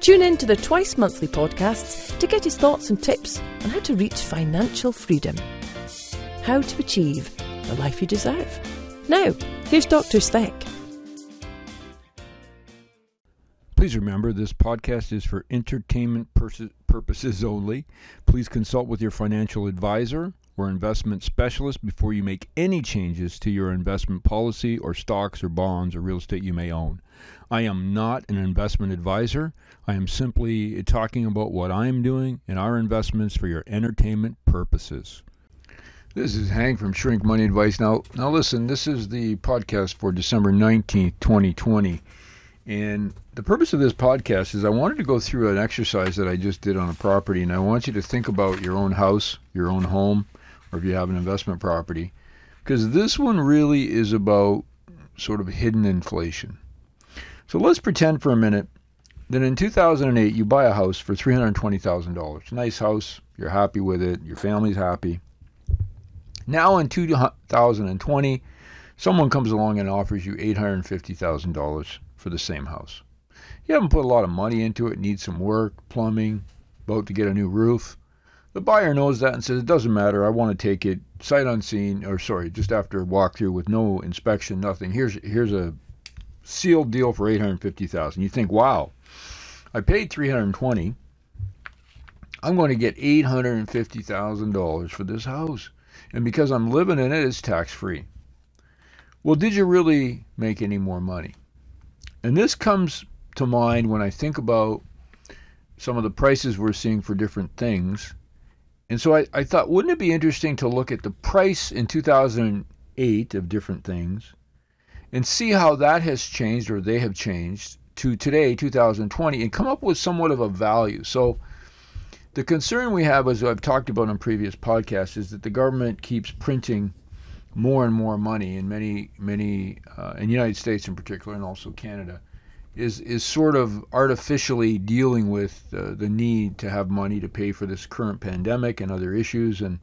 Tune in to the twice monthly podcasts to get his thoughts and tips on how to reach financial freedom. How to achieve the life you deserve. Now, here's Dr. Speck. Please remember this podcast is for entertainment purposes only. Please consult with your financial advisor or investment specialist before you make any changes to your investment policy or stocks or bonds or real estate you may own. I am not an investment advisor. I am simply talking about what I am doing and our investments for your entertainment purposes. This is Hank from Shrink Money Advice. Now, now listen, this is the podcast for December 19th, 2020. And the purpose of this podcast is I wanted to go through an exercise that I just did on a property, and I want you to think about your own house, your own home, or if you have an investment property, because this one really is about sort of hidden inflation. So let's pretend for a minute that in 2008 you buy a house for $320,000. Nice house, you're happy with it, your family's happy. Now in 2020, someone comes along and offers you $850,000 for the same house. You haven't put a lot of money into it, need some work, plumbing, about to get a new roof. The buyer knows that and says, it doesn't matter, I want to take it sight unseen, or sorry, just after a walkthrough with no inspection, nothing. Here's, here's a sealed deal for 850000 You think, wow, I paid 320 I'm going to get $850,000 for this house. And because I'm living in it, it's tax free. Well, did you really make any more money? And this comes to mind when I think about some of the prices we're seeing for different things. And so I, I thought, wouldn't it be interesting to look at the price in 2008 of different things and see how that has changed or they have changed to today, 2020, and come up with somewhat of a value. So the concern we have, as I've talked about on previous podcasts, is that the government keeps printing more and more money in many, many, uh, in the United States in particular, and also Canada, is is sort of artificially dealing with uh, the need to have money to pay for this current pandemic and other issues, and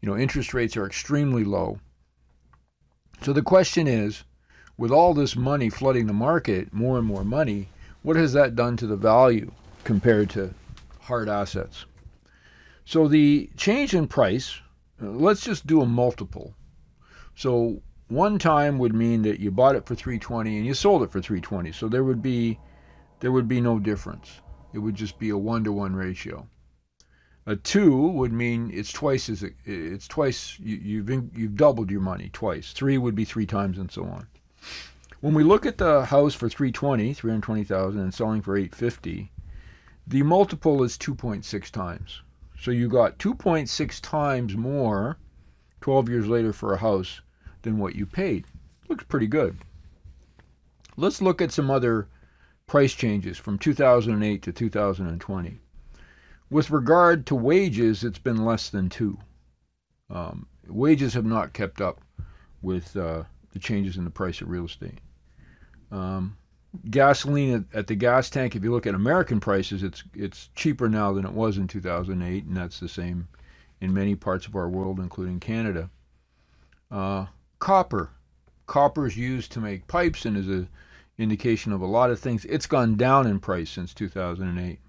you know, interest rates are extremely low. So the question is, with all this money flooding the market, more and more money, what has that done to the value compared to hard assets? So the change in price, uh, let's just do a multiple so one time would mean that you bought it for 320 and you sold it for 320. So there would be there would be no difference. It would just be a one to one ratio. A two would mean it's twice as it's twice you, you've you've doubled your money twice. Three would be three times and so on. When we look at the house for 320, 320,000 and selling for 850, the multiple is 2.6 times. So you got 2.6 times more 12 years later for a house than what you paid. Looks pretty good. Let's look at some other price changes from 2008 to 2020. With regard to wages, it's been less than two. Um, wages have not kept up with uh, the changes in the price of real estate. Um, gasoline at, at, the gas tank, if you look at American prices, it's it's cheaper now than it was in 2008, and that's the same in many parts of our world, including Canada. Uh, copper. Copper is used to make pipes and is an indication of a lot of things. It's gone down in price since 2008.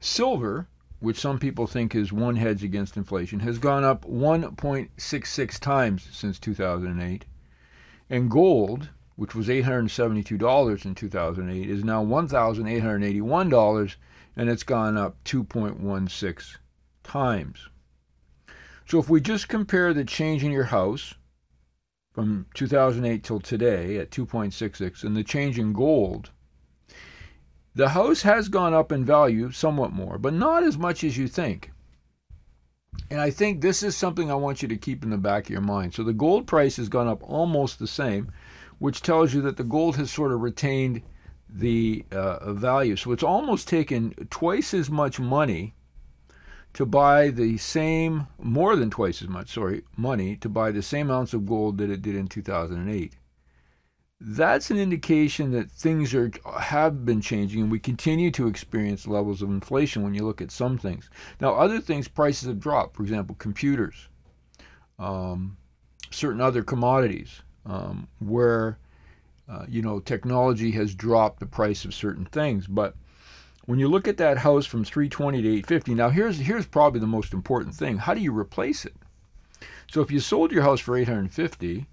Silver, which some people think is one hedge against inflation, has gone up 1.66 times since 2008. And gold, which was $872 in 2008, is now $1,881 and it's gone up 2.16 times. So if we just compare the change in your house from 2008 till today at 2.66 and the change in gold, the house has gone up in value somewhat more, but not as much as you think. And I think this is something I want you to keep in the back of your mind. So the gold price has gone up almost the same, which tells you that the gold has sort of retained the uh, value. So it's almost taken twice as much money to buy the same, more than twice as much, sorry, money to buy the same ounce of gold that it did in 2008. That's an indication that things are have been changing, and we continue to experience levels of inflation when you look at some things. Now, other things prices have dropped. For example, computers, um, certain other commodities, um, where uh, you know technology has dropped the price of certain things, but when you look at that house from 320 to 850, now here's here's probably the most important thing. How do you replace it? So if you sold your house for 850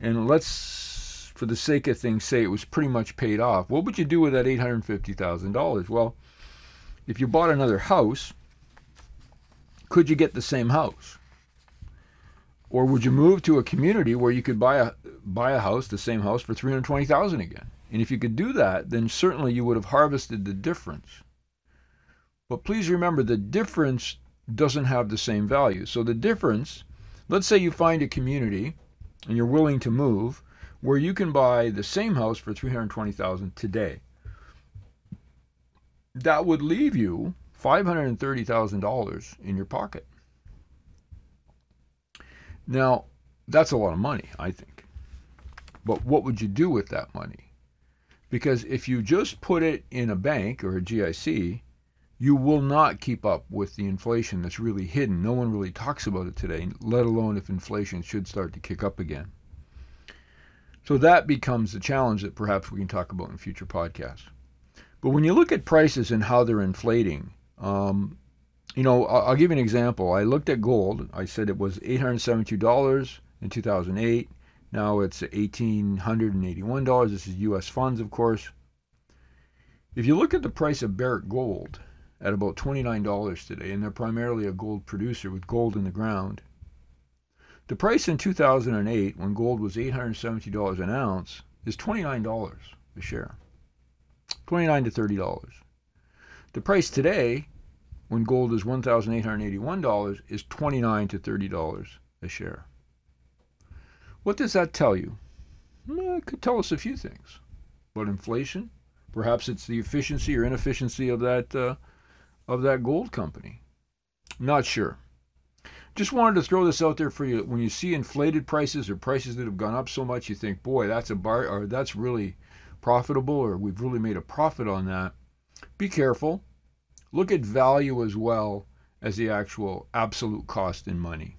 and let's for the sake of things say it was pretty much paid off, what would you do with that $850,000? Well, if you bought another house, could you get the same house? Or would you move to a community where you could buy a buy a house, the same house for 320,000 again? And if you could do that, then certainly you would have harvested the difference. But please remember the difference doesn't have the same value. So the difference, let's say you find a community and you're willing to move where you can buy the same house for 320,000 today. That would leave you $530,000 in your pocket. Now, that's a lot of money, I think. But what would you do with that money? Because if you just put it in a bank or a GIC, you will not keep up with the inflation that's really hidden. No one really talks about it today, let alone if inflation should start to kick up again. So that becomes the challenge that perhaps we can talk about in future podcasts. But when you look at prices and how they're inflating, um, you know, I'll, I'll, give you an example. I looked at gold. I said it was $872 in 2008. Now it's $1,881. This is U.S. funds, of course. If you look at the price of Barrick Gold at about $29 today, and they're primarily a gold producer with gold in the ground, the price in 2008, when gold was $870 an ounce, is $29 a share. 29 to $30. The price today, when gold is $1,881, is 29 to $30 a share. What does that tell you? Well, it could tell us a few things. But inflation, perhaps it's the efficiency or inefficiency of that uh, of that gold company. Not sure. Just wanted to throw this out there for you. When you see inflated prices or prices that have gone up so much, you think, boy, that's a bar, or that's really profitable, or we've really made a profit on that. Be careful. Look at value as well as the actual absolute cost in money.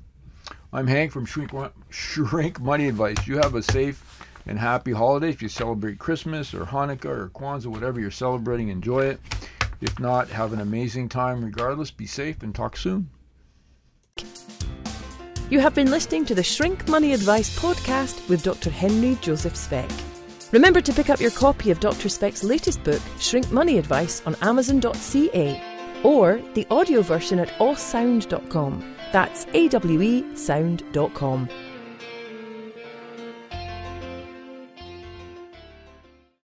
I'm Hank from Shrink, Shrink Money Advice. You have a safe and happy holiday. If you celebrate Christmas or Hanukkah or Kwanzaa, whatever you're celebrating, enjoy it. If not, have an amazing time regardless. Be safe and talk soon. You have been listening to the Shrink Money Advice podcast with Dr. Henry Joseph Speck. Remember to pick up your copy of Dr. Speck's latest book, Shrink Money Advice, on Amazon.ca or the audio version at awesound.com. That's awesound.com.